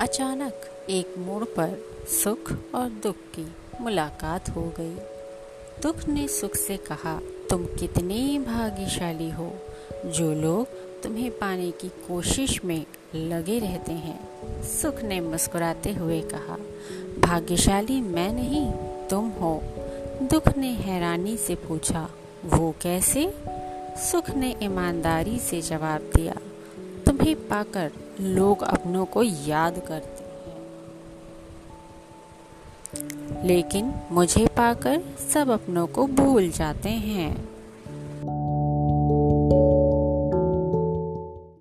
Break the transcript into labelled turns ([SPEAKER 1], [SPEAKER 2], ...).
[SPEAKER 1] अचानक एक मोड़ पर सुख और दुख की मुलाकात हो गई। दुख ने सुख से कहा, तुम कितने भाग्यशाली हो, जो लोग तुम्हें पाने की कोशिश में लगे रहते हैं। सुख ने मुस्कुराते हुए कहा, भाग्यशाली मैं नहीं, तुम हो। दुख ने हैरानी से पूछा, वो कैसे? सुख ने ईमानदारी से जवाब दिया, तुम्हें पाकर लोग अपनों को याद करते हैं। लेकिन मुझे पाकर सब अपनों को भूल जाते हैं।